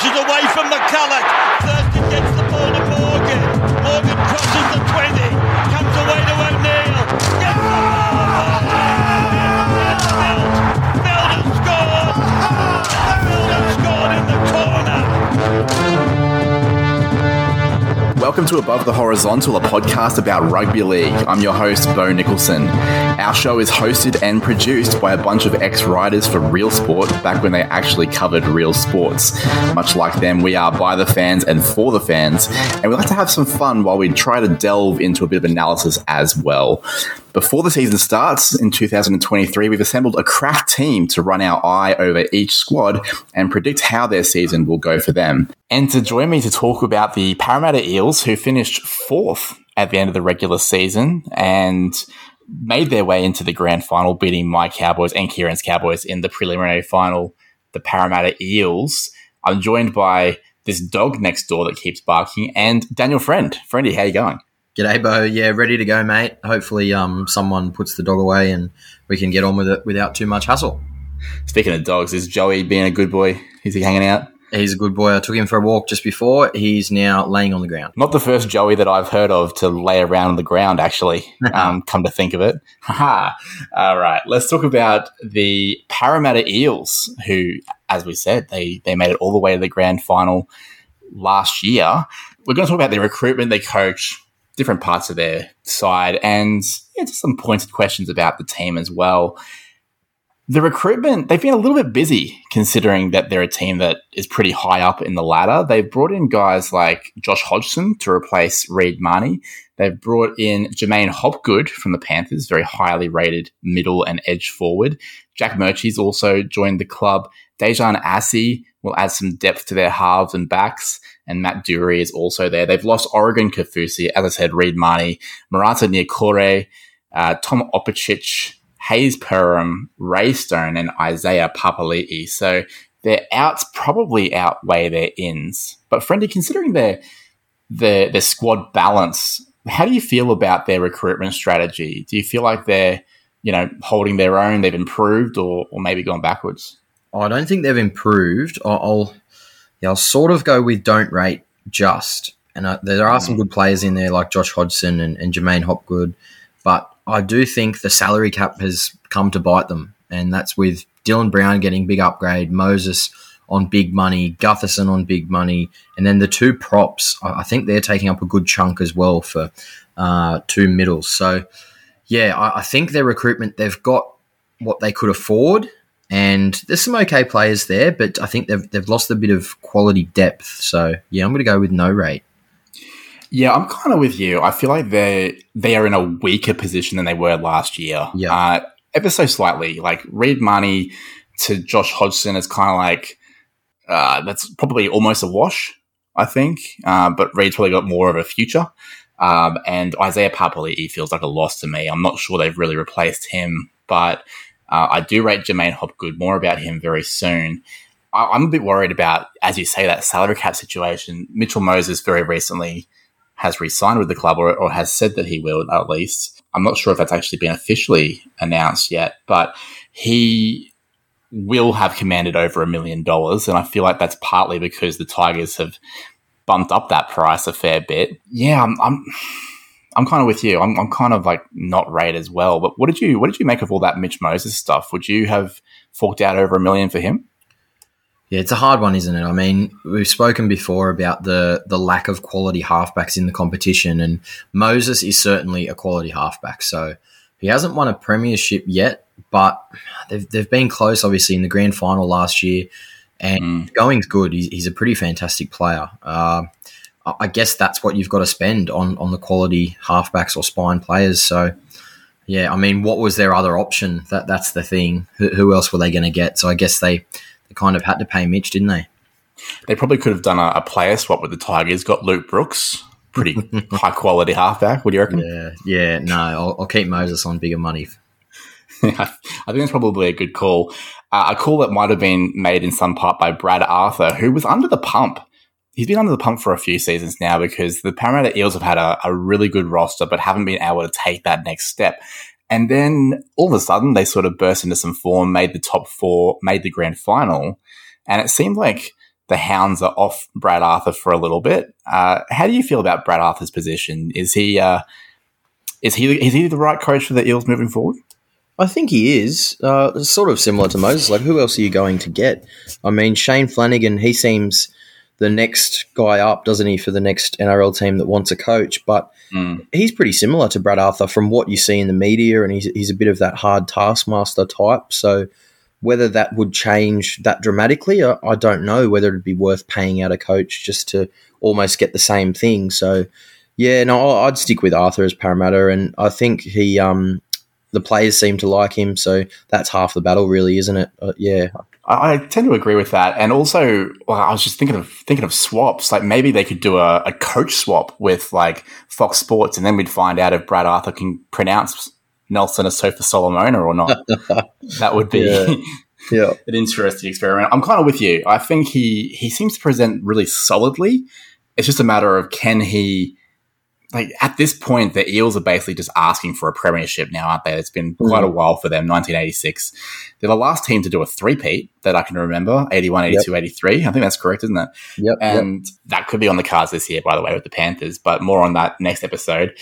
pushes away from McCulloch. Thurston gets Welcome to Above the Horizontal, a podcast about rugby league. I'm your host, Bo Nicholson. Our show is hosted and produced by a bunch of ex writers for Real Sport back when they actually covered real sports. Much like them, we are by the fans and for the fans, and we like to have some fun while we try to delve into a bit of analysis as well. Before the season starts in 2023, we've assembled a crack team to run our eye over each squad and predict how their season will go for them. And to join me to talk about the Parramatta Eels, who finished fourth at the end of the regular season and made their way into the grand final, beating my Cowboys and Kieran's Cowboys in the preliminary final, the Parramatta Eels. I'm joined by this dog next door that keeps barking and Daniel Friend. Friendy, how you going? G'day, Bo. Yeah, ready to go, mate. Hopefully, um, someone puts the dog away and we can get on with it without too much hassle. Speaking of dogs, is Joey being a good boy? Is he hanging out? He's a good boy. I took him for a walk just before. He's now laying on the ground. Not the first Joey that I've heard of to lay around on the ground, actually, um, come to think of it. Haha. All right, let's talk about the Parramatta Eels, who, as we said, they, they made it all the way to the grand final last year. We're going to talk about their recruitment, their coach, different parts of their side, and yeah, just some pointed questions about the team as well. The recruitment, they've been a little bit busy considering that they're a team that is pretty high up in the ladder. They've brought in guys like Josh Hodgson to replace Reed Mahoney. They've brought in J'maine Hopgood from the Panthers, very highly rated middle and edge forward. Jack Murchie's also joined the club. Daejarn Asi will add some depth to their halves and backs and Matt Doorey is also there. They've lost Oregon Kaufusi, as I said, Reed Mahoney, Marata Niukore, uh, Tom Opacic, Hayze Perham, Ray Stone, and Isaiah Papali'i. So their outs probably outweigh their ins. But Friendy, considering their, their their squad balance, how do you feel about their recruitment strategy? Do you feel like they're you know holding their own, they've improved, or or maybe gone backwards? I don't think they've improved. I'll yeah, I'll sort of go with don't rate just. And uh, there are some good players in there like Josh Hodgson and, and J'maine Hopgood, but I do think the salary cap has come to bite them, and that's with Dylan Brown getting big upgrade, Moses on big money, Gutherson on big money, and then the two props. I think they're taking up a good chunk as well for uh, two middles. So, yeah, I, I think their recruitment they've got what they could afford, and there's some okay players there, but I think they've they've lost a bit of quality depth. So yeah, I'm going to go with no rate. Yeah, I'm kind of with you. I feel like they they are in a weaker position than they were last year. Yeah, uh, ever so slightly. Like Reed Mahoney to Josh Hodgson is kind of like uh, that's probably almost a wash. I think, uh, but Reed's probably got more of a future. Um, and Isaiah Papali'i feels like a loss to me. I'm not sure they've really replaced him, but uh, I do rate J'maine Hopgood. More about him very soon. I, am a bit worried about, as you say, that salary cap situation. Mitchell Moses very recently has re-signed with the club, or, or has said that he will at least. I'm not sure if that's actually been officially announced yet, but he will have commanded over a million dollars, and I feel like that's partly because the Tigers have bumped up that price a fair bit. Yeah, I'm, I'm I'm kind of with you. I'm, I'm kind of like not rate as well. But what did you what did you make of all that Mitch Moses stuff? Would you have forked out over a million for him? Yeah, it's a hard one, isn't it? I mean, we've spoken before about the the lack of quality halfbacks in the competition, and Moses is certainly a quality halfback. So he hasn't won a premiership yet, but they've they've been close, obviously, in the grand final last year, and mm. going's good. He's, he's a pretty fantastic player. Uh, I guess that's what you've got to spend on on the quality halfbacks or spine players. So, yeah, I mean, what was their other option? That that's the thing. Who, who else were they going to get? So I guess they, they kind of had to pay Mitch, didn't they? They probably could have done a, a player swap with the Tigers. Got Luke Brooks, pretty high quality halfback. What do you reckon? Yeah, yeah. No, I'll, I'll keep Moses on bigger money. I think that's probably a good call. Uh, a call that might have been made in some part by Brad Arthur, who was under the pump he's been under the pump for a few seasons now because the Parramatta Eels have had a, a really good roster, but haven't been able to take that next step. And then all of a sudden, they sort of burst into some form, made the top four, made the grand final. And it seemed like the hounds are off Brad Arthur for a little bit. Uh, how do you feel about Brad Arthur's position? Is he uh, is he is he the right coach for the Eels moving forward? I think he is. Uh, sort of similar to Moses. Like, who else are you going to get? I mean, Shane Flanagan. He seems the next guy up, doesn't he, for the next NRL team that wants a coach? But mm. he's pretty similar to Brad Arthur from what you see in the media, and he's he's a bit of that hard taskmaster type. So whether that would change that dramatically, I, I don't know. Whether it'd be worth paying out a coach just to almost get the same thing. So yeah, no, I'd stick with Arthur as Parramatta, and I think he um the players seem to like him, so that's half the battle, really, isn't it? Uh, yeah. I, tend to agree with that, and also, well, I was just thinking of thinking of swaps. Like maybe they could do a, a coach swap with like Fox Sports, and then we'd find out if Brad Arthur can pronounce Nelson Asofa Solomona or not. that would be yeah. yeah. an interesting experiment. I'm kind of with you. I think he he seems to present really solidly. It's just a matter of can he like at this point, the Eels are basically just asking for a premiership now, aren't they? It's been quite mm. a while for them. 1986. They're the last team to do a three-peat that I can remember 81, 82, yep. 83. I think that's correct, isn't it? Yep. And yep. that could be on the cards this year, by the way, with the Panthers, but more on that next episode.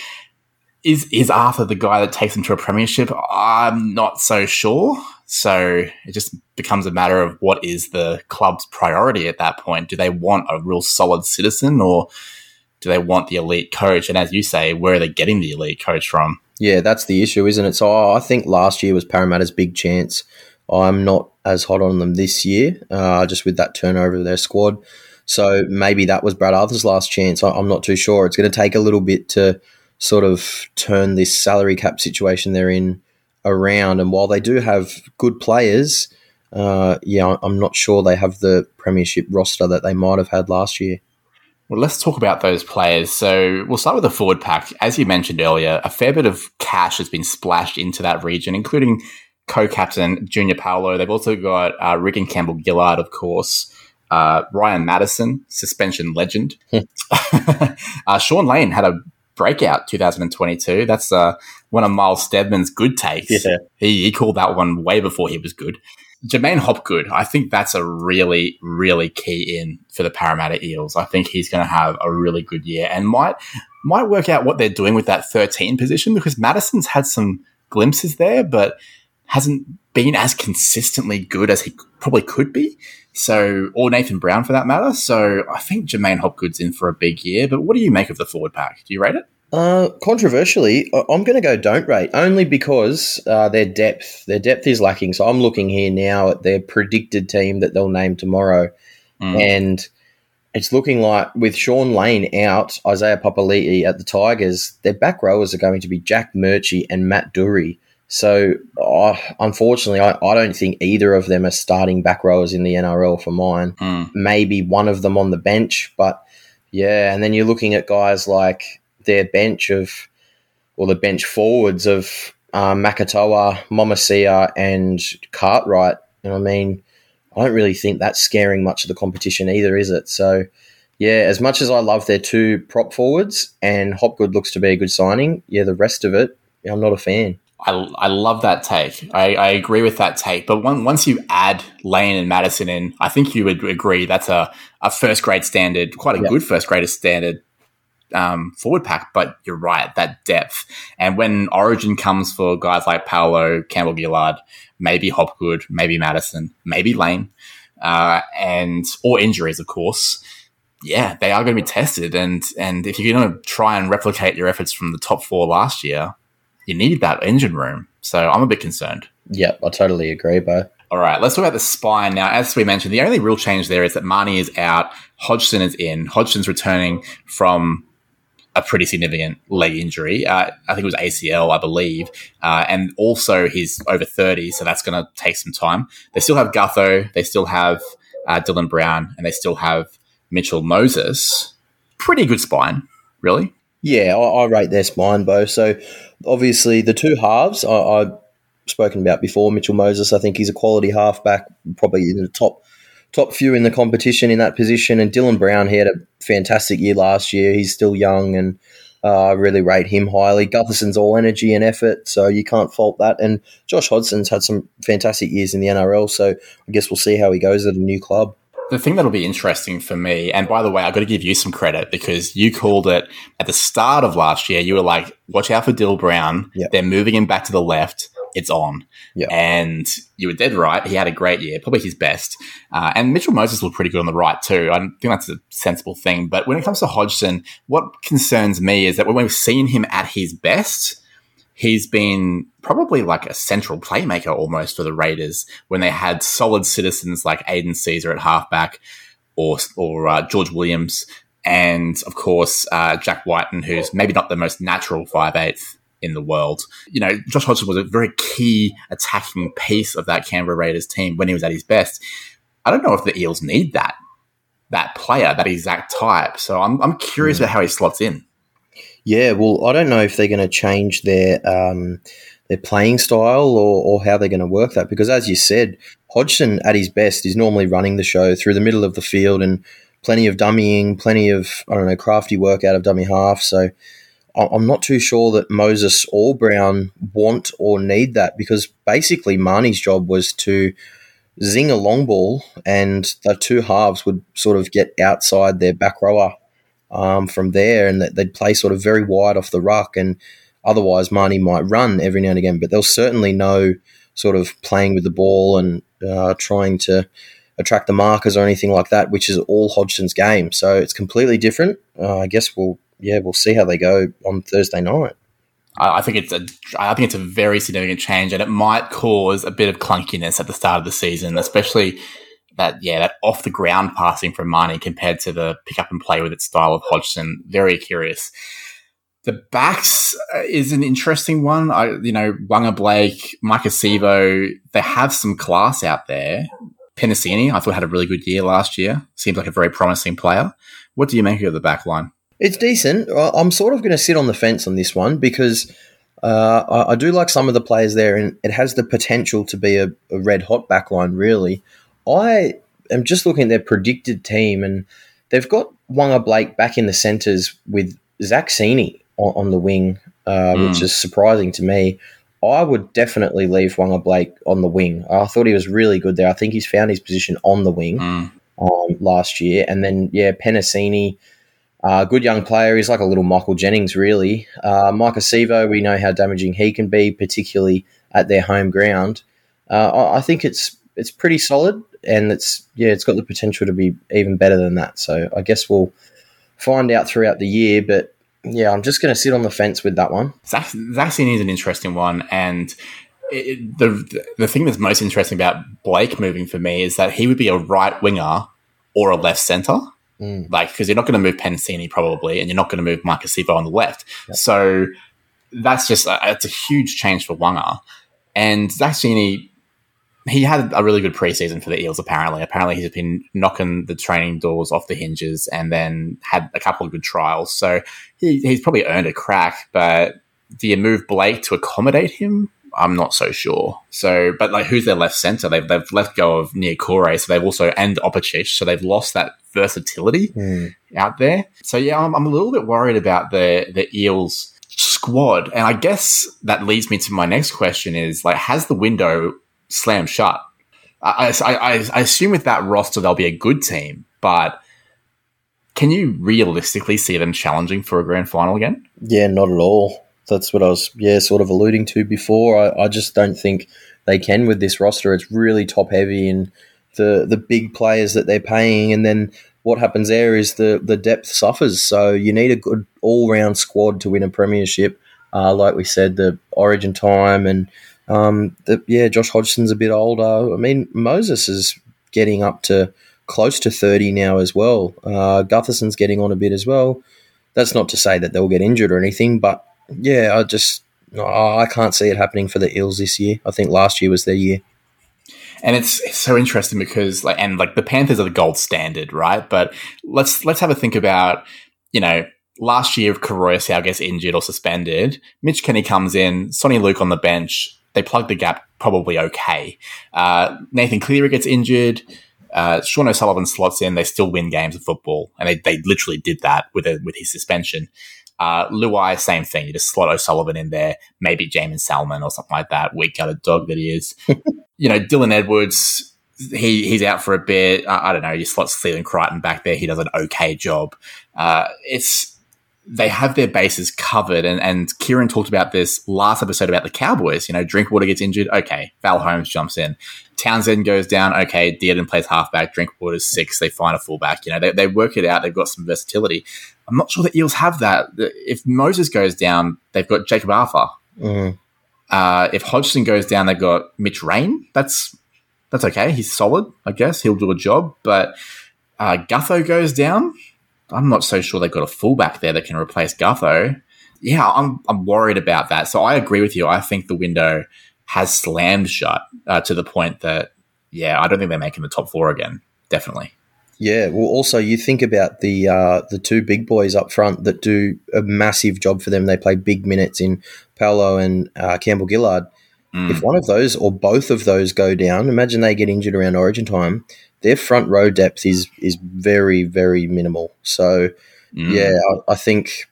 Is, is Arthur the guy that takes them to a premiership? I'm not so sure. So it just becomes a matter of what is the club's priority at that point. Do they want a real solid citizen or do they want the elite coach? And as you say, where are they getting the elite coach from? Yeah, that's the issue, isn't it? So I think last year was Parramatta's big chance. I'm not as hot on them this year, uh, just with that turnover of their squad. So maybe that was Brad Arthur's last chance. I'm not too sure. It's going to take a little bit to sort of turn this salary cap situation they're in around. And while they do have good players, uh, yeah, I'm not sure they have the premiership roster that they might have had last year. Well, let's talk about those players. So we'll start with the forward pack. As you mentioned earlier, a fair bit of cash has been splashed into that region, including co-captain Junior Paulo. They've also got uh, and Campbell Gillard, of course, uh, Ryan Matterson, suspension legend. uh, Shaun Lane had a breakout 2022. That's uh, one of Miles Steadman's good takes. Yeah. He, he called that one way before he was good. J'maine Hopgood, I think that's a really, really key in for the Parramatta Eels. I think he's going to have a really good year and might might work out what they're doing with that 13 position because Matterson's had some glimpses there, but hasn't been as consistently good as he probably could be. So, or Nathan Brown for that matter. So, I think J'maine Hopgood's in for a big year. But what do you make of the forward pack? Do you rate it? Uh, controversially, I'm going to go don't rate only because uh, their depth their depth is lacking. So I'm looking here now at their predicted team that they'll name tomorrow, mm. and it's looking like with Shaun Lane out, Isaiah Papali'i at the Tigers, their back rowers are going to be Jack Murchie and Matt Doorey. So uh, unfortunately, I, I don't think either of them are starting back rowers in the NRL for mine. Mm. Maybe one of them on the bench, but yeah. And then you're looking at guys like their bench of, or the bench forwards of um, Makatoa, Momasia, and Cartwright. And I mean, I don't really think that's scaring much of the competition either, is it? So, yeah, as much as I love their two prop forwards and Hopgood looks to be a good signing, yeah, the rest of it, I'm not a fan. I, I love that take. I, I agree with that take. But one, once you add Lane and Matterson in, I think you would agree that's a, a first grade standard, quite a yep. good first grade standard um, forward pack, but you're right, that depth. And when Origin comes for guys like Paulo, Campbell Gillard, maybe Hopgood, maybe Matterson, maybe Lane, uh, and or injuries, of course. Yeah, they are going to be tested, and and if you're going to try and replicate your efforts from the top four last year, you need that engine room. So I'm a bit concerned. Yep, I totally agree, Bo. All right, let's talk about the spine now. As we mentioned, the only real change there is that Mahoney is out, Hodgson is in. Hodgson's returning from a pretty significant leg injury. Uh, I think it was ACL, I believe. Uh, and also he's over 30, so that's going to take some time. They still have Gutho, they still have uh, Dylan Brown, and they still have Mitchell Moses. Pretty good spine, really. Yeah, I, I rate their spine, Bo. So obviously the two halves I, I've spoken about before. Mitchell Moses, I think he's a quality halfback, probably in the top top few in the competition in that position. And Dylan Brown, he had a fantastic year last year. He's still young and uh, I really rate him highly. Gutherson's all energy and effort, so you can't fault that. And Josh Hodgson's had some fantastic years in the NRL, so I guess we'll see how he goes at a new club. the thing that'll be interesting for me, and by the way, I've got to give you some credit because you called it at the start of last year. You were like, watch out for Dill Brown. Yep. They're moving him back to the left. It's on. Yep. And you were dead right. He had a great year, probably his best. Uh, and Mitchell Moses looked pretty good on the right too. I think that's a sensible thing. But when it comes to Hodgson, what concerns me is that when we've seen him at his best, he's been probably like a central playmaker almost for the Raiders when they had solid citizens like Aidan Sezer at halfback or, or uh, George Williams. And of course, uh, Jack Wighton, who's maybe not the most natural five eighth in the world. You know, Josh Hodgson was a very key attacking piece of that Canberra Raiders team when he was at his best. I don't know if the Eels need that that player, that exact type. So I'm I'm curious mm. about how he slots in. Yeah, well, I don't know if they're going to change their um, their playing style or, or how they're going to work that because, as you said, Hodgson at his best is normally running the show through the middle of the field and plenty of dummying, plenty of I don't know crafty work out of dummy half. So I'm not too sure that Moses or Brown want or need that because basically Mahoney's job was to zing a long ball and the two halves would sort of get outside their back rower um, from there, and they'd play sort of very wide off the ruck, and otherwise Mahoney might run every now and again, but they'll certainly no sort of playing with the ball and uh, trying to attract the markers or anything like that, which is all Hodgson's game. So it's completely different. Uh, I guess we'll yeah we'll see how they go on Thursday night. I think it's a I think it's a very significant change, and it might cause a bit of clunkiness at the start of the season, especially that yeah that off the ground passing from Mahoney compared to the pick up and play with its style of Hodgson. Very curious. The backs uh, is an interesting one. I you know Waqa Blake, Maika Sivo, they have some class out there. Penisini, I thought had a really good year last year. Seems like a very promising player. What do you make of the back line? It's decent. I'm sort of going to sit on the fence on this one because uh, I, I, do like some of the players there, and it has the potential to be a, a red hot backline, really. I am just looking at their predicted team, and they've got Waqa Blake back in the centres with Zac Cini on, on the wing, uh, mm. which is surprising to me. I would definitely leave Waqa Blake on the wing. I thought he was really good there. I think he's found his position on the wing mm. um, last year. And then, yeah, Penisini, uh, good young player. He's like a little Michael Jennings, really. Uh, Maika Sivo, we know how damaging he can be, particularly at their home ground. Uh, I, think it's it's pretty solid and it's yeah, it's got the potential to be even better than that. So I guess we'll find out throughout the year. But yeah, I'm just going to sit on the fence with that one. Zac Cini is an interesting one, and it, the the thing that's most interesting about Blake moving for me is that he would be a right winger or a left center. Mm. Like, because you're not going to move Penisini probably, and you're not going to move Marcus Sivo on the left. Yep. So that's just a, it's a huge change for Waqa. And Zac Cini he had a really good preseason for the Eels. Apparently, apparently he's been knocking the training doors off the hinges, and then had a couple of good trials. So he, he's probably earned a crack. But do you move Blake to accommodate him? I'm not so sure. So, but like, who's their left center? They've they've let go of Niukore, so they've also and Opacic, so they've lost that versatility mm. out there. So yeah, I'm, I'm a little bit worried about the the Eels squad, and I guess that leads me to my next question: is like, has the window slammed shut. I, I, I assume with that roster they'll be a good team, but can you realistically see them challenging for a grand final again? Yeah, not at all. That's what I was, yeah, sort of alluding to before. I, I just don't think they can with this roster. It's really top heavy and the the big players that they're paying, and then what happens there is the the depth suffers. So you need a good all round squad to win a premiership. Uh, like we said, the Origin time and um, the, yeah, Josh Hodgson's a bit older. I mean, Moses is getting up to close to 30 now as well. Uh, Gutherson's getting on a bit as well. That's not to say that they'll get injured or anything, but yeah, I just I can't see it happening for the Eels this year. I think last year was their year. And it's, it's so interesting because like and like the Panthers are the gold standard, right? But let's let's have a think about, you know, last year if Koroisau gets injured or suspended, Mitch Kenny comes in, Soni Luke on the bench, they plug the gap probably okay. Uh, Nathan Cleary gets injured. Uh, Sean O'Sullivan slots in. They still win games of football, and they, they literally did that with a, with his suspension. Uh, Luai, same thing. You just slot O'Sullivan in there, maybe Jaeman Salmon or something like that. Weak gutted dog that he is. you know, Dylan Edwards he he's out for a bit. I, I don't know. You slot Stephen Crichton back there. He does an okay job. Uh, it's they have their bases covered, and and Kieran talked about this last episode about the Cowboys. You know, Drinkwater gets injured. Okay, Val Holmes jumps in. Townsend goes down. Okay, Dearden plays halfback. Drinkwater's six. They find a fullback. You know, they, they work it out. They've got some versatility. I'm not sure the Eels have that. If Moses goes down, they've got Jakob Arthur. Mm. Uh, if Hodgson goes down, they've got Mitch Rain. That's that's okay. He's solid, I guess. He'll do a job. But uh, Gutho goes down. I'm not so sure they've got a fullback there that can replace Gutho. Yeah, I'm I'm worried about that. So I agree with you. I think the window has slammed shut uh, to the point that yeah, I don't think they're making the top four again. Definitely. Yeah, well, also you think about the uh, the two big boys up front that do a massive job for them. They play big minutes in Paulo and uh, Campbell Gillard. Mm. If one of those or both of those go down, imagine they get injured around Origin time. Their front row depth is is very very minimal. So Mm. yeah, I, I think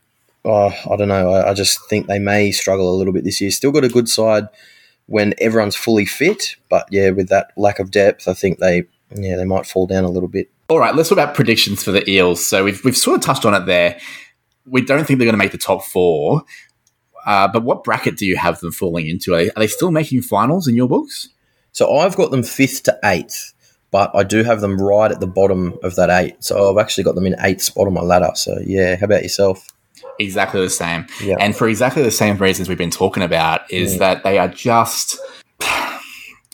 oh, I don't know. I, I just think they may struggle a little bit this year. Still got a good side when everyone's fully fit, but yeah, with that lack of depth, I think they yeah they might fall down a little bit. All right, let's talk about predictions for the Eels. So we've we've sort of touched on it there. We don't think they're going to make the top four. Uh, but what bracket do you have them falling into? Are they, are they still making finals in your books? So I've got them fifth to eighth, but I do have them right at the bottom of that eight. So I've actually got them in eighth spot on my ladder. So yeah, how about yourself? Exactly the same. Yeah. And for exactly the same reasons we've been talking about, is Yeah. that they are just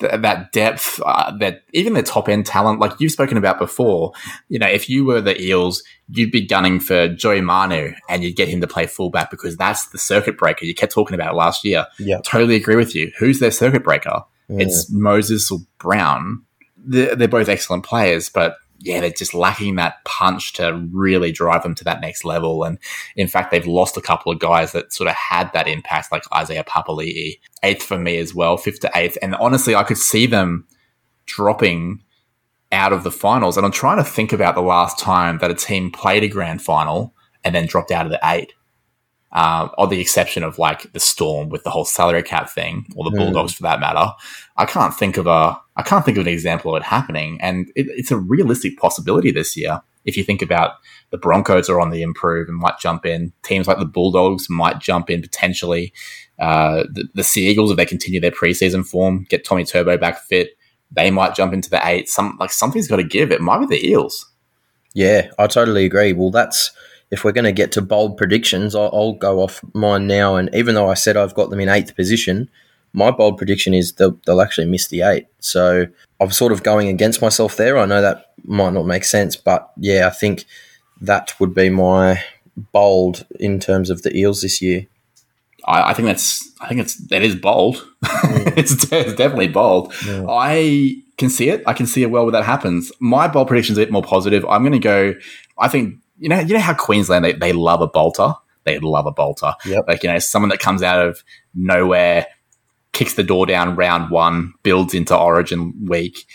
th- that depth, uh, that even the top end talent, like you've spoken about before. You know, if you were the Eels, you'd be gunning for Joey Manu and you'd get him to play fullback because that's the circuit breaker. You kept talking about it last year. Yeah. Totally agree with you. Who's their circuit breaker? It's Moses or Brown. They're, they're both excellent players, but yeah, they're just lacking that punch to really drive them to that next level. And in fact, they've lost a couple of guys that sort of had that impact, like Isaiah Papali'i, eighth for me as well, fifth to eighth. And honestly, I could see them dropping out of the finals. And I'm trying to think about the last time that a team played a grand final and then dropped out of the eight. Uh, or the exception of like the Storm with the whole salary cap thing, or the Mm. Bulldogs for that matter. I can't think of a I can't think of an example of it happening, and it, it's a realistic possibility this year. If you think about the Broncos are on the improve and might jump in, teams like the Bulldogs might jump in potentially. Uh, the, the Sea Eagles, if they continue their preseason form, get Tommy Turbo back fit, they might jump into the eight. Some like something's got to give. It might be the Eels. Yeah, I totally agree. Well, that's if we're going to get to bold predictions, I'll, I'll go off mine now. And even though I said I've got them in eighth position, my bold prediction is they'll, they'll actually miss the eight. So I'm sort of going against myself there. I know that might not make sense, but yeah, I think that would be my bold in terms of the Eels this year. I, I think that's I think it's that is bold. it's, it's definitely bold. Yeah. I can see it. I can see it well where that happens. My bold prediction is a bit more positive. I'm going to go. I think you know you know how Queensland they, they love a bolter. They love a bolter. Yep. Like you know someone that comes out of nowhere, kicks the door down round one, builds into Origin week.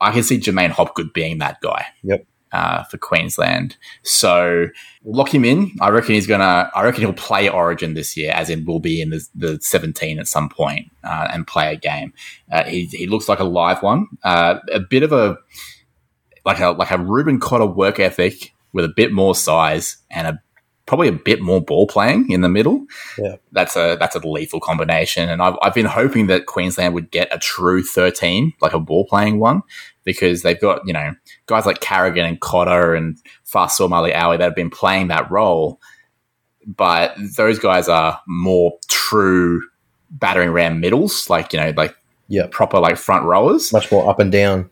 I can see J'maine Hopgood being that guy. Yep. Uh, for Queensland, so lock him in. I reckon he's gonna. I reckon he'll play Origin this year, as in will be in the, the 17 at some point, uh, and play a game. Uh, he he looks like a live one. Uh, a bit of a like a like a Reuben Cotter work ethic with a bit more size and a probably a bit more ball playing in the middle. Yeah. That's a that's a lethal combination. And I've I've been hoping that Queensland would get a true 13, like a ball playing one, because they've got, you know, guys like Carrigan and Cotter and Fa'asuamaleaui that have been playing that role. But those guys are more true battering ram middles, like, you know, like yeah, proper like front rowers. Much more up and down.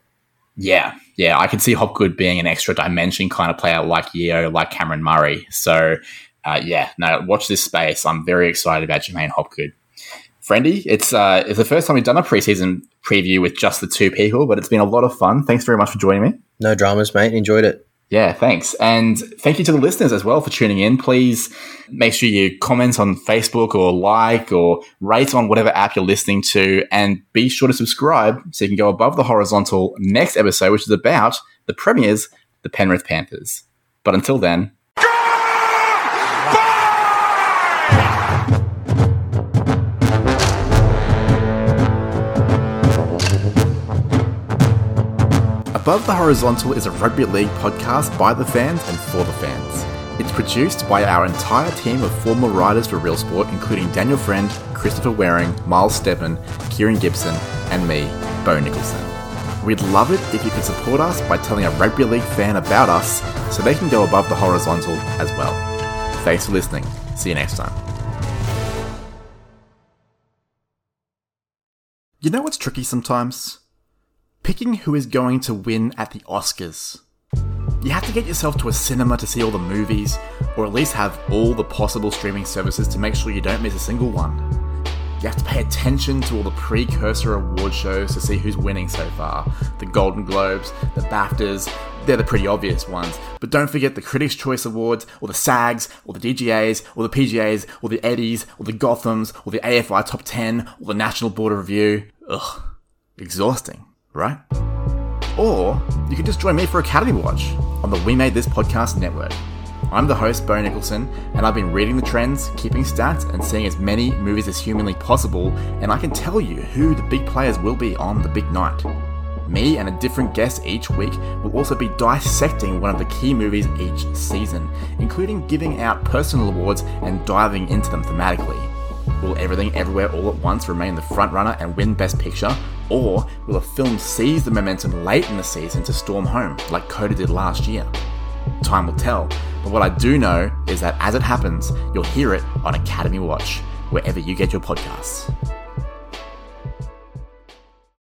Yeah, yeah, I can see Hopgood being an extra dimension kind of player like Yeo, like Cameron Murray. So, uh, yeah, no, watch this space. I'm very excited about J'maine Hopgood. Friendy, it's uh, it's the first time we've done a preseason preview with just the two people, but it's been a lot of fun. Thanks very much for joining me. No dramas, mate. Enjoyed it. Yeah, thanks. And thank you to the listeners as well for tuning in. Please make sure you comment on Facebook or like or rate on whatever app you're listening to. And be sure to subscribe so you can go above the horizontal next episode, which is about the premiers, the Penrith Panthers. But until then, Above the Horizontal is a rugby league podcast by the fans and for the fans. It's produced by our entire team of former writers for Real Sport, including Daniel Friend, Christopher Waring, Miles Steppen, Kieran Gibson, and me, Bo Nicholson. We'd love it if you could support us by telling a rugby league fan about us so they can go above the horizontal as well. Thanks for listening. See you next time. You know what's tricky sometimes? Picking who is going to win at the Oscars. You have to get yourself to a cinema to see all the movies, or at least have all the possible streaming services to make sure you don't miss a single one. You have to pay attention to all the precursor award shows to see who's winning so far. The Golden Globes, the BAFTAs, they're the pretty obvious ones. But don't forget the Critics' Choice Awards, or the SAGs, or the DGAs, or the PGAs, or the Eddies, or the Gothams, or the AFI Top 10, or the National Board of Review. Ugh. Exhausting, right? Or you can just join me for Academy Watch on the We Made This Podcast network. I'm the host, Bo Nicholson, and I've been reading the trends, keeping stats, and seeing as many movies as humanly possible, and I can tell you who the big players will be on the big night. Me and a different guest each week will also be dissecting one of the key movies each season, including giving out personal awards and diving into them thematically. Will Everything Everywhere All at Once remain the frontrunner and win Best Picture? Or will a film seize the momentum late in the season to storm home, like Coda did last year? Time will tell, but what I do know is that as it happens, you'll hear it on Academy Watch, wherever you get your podcasts.